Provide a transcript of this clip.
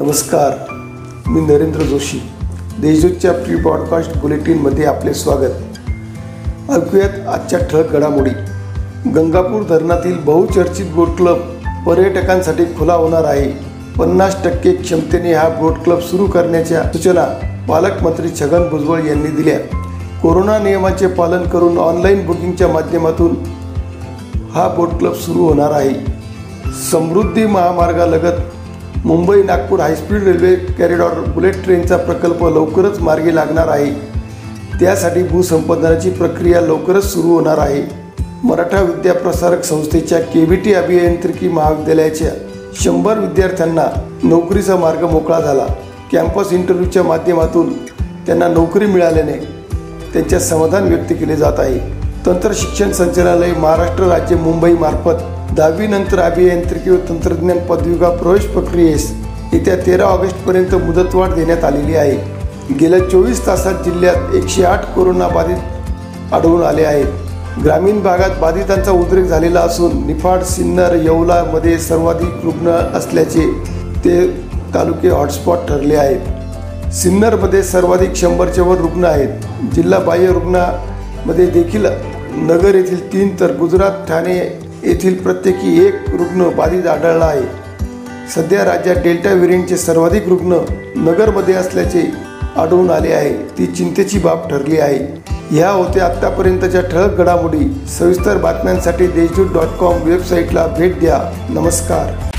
नमस्कार मी नरेंद्र जोशी. देशदूतच्या प्री ब्रॉडकास्ट बुलेटिनमध्ये आपले स्वागत. ऐकूयात आजच्या ठळक घडामोडी. गंगापूर धरणातील बहुचर्चित बोट क्लब पर्यटकांसाठी खुला होणार आहे. पन्नास टक्के क्षमतेने हा बोट क्लब सुरू करण्याच्या सूचना पालकमंत्री छगन भुजबळ यांनी दिल्या. कोरोना नियमाचे पालन करून ऑनलाईन बुकिंगच्या माध्यमातून हा बोट क्लब सुरू होणार आहे. Samruddhi महामार्गालगत Mumbai Nagpur high speed railway corridor bullet ट्रेनचा प्रकल्प लवकरच मार्गी लागणार आहे. त्यासाठी भूसंपादनाची प्रक्रिया लवकरच सुरू होणार आहे. मराठा विद्याप्रसारक संस्थेच्या के व्ही टी अभियांत्रिकी महाविद्यालयाच्या शंभर विद्यार्थ्यांना नोकरीचा मार्ग मोकळा झाला. कॅम्पस इंटरव्ह्यूच्या माध्यमातून त्यांना नोकरी मिळाल्याने त्यांचे समाधान व्यक्त केले जात आहे. तंत्र शिक्षण संचालनालय महाराष्ट्र राज्य मुंबई मार्फत दहावी नंतर अभियांत्रिकी व तंत्रज्ञान पदविका प्रवेश प्रक्रियेस येत्या तेरा ऑगस्टपर्यंत मुदतवाढ देण्यात आलेली आहे. गेल्या चोवीस तासात जिल्ह्यात एकशे आठ कोरोना बाधित आढळून आले आहेत. ग्रामीण भागात बाधितांचा उद्रेक झालेला असून निफाड सिन्नर येवलामध्ये सर्वाधिक रुग्ण असल्याचे ते तालुके हॉटस्पॉट ठरले आहेत सिन्नरमध्ये सर्वाधिक शंभरच्या वर रुग्ण आहेत. जिल्हा बाह्य रुग्णामध्ये देखील नगर येथील तीन तर गुजरात ठाणे येथील प्रत्येकी एक रुग्ण बाधित आढळला आहे. सध्या राज्यात डेल्टा व्हेरियंटचे सर्वाधिक रुग्ण नगरमध्ये असल्याचे आढळून आले आहे. ती चिंतेची बाब ठरली आहे. ह्या होत्या आत्तापर्यंतच्या ठळक घडामोडी. सविस्तर बातम्यांसाठी देशदूत डॉट कॉम वेबसाईटला भेट द्या. नमस्कार.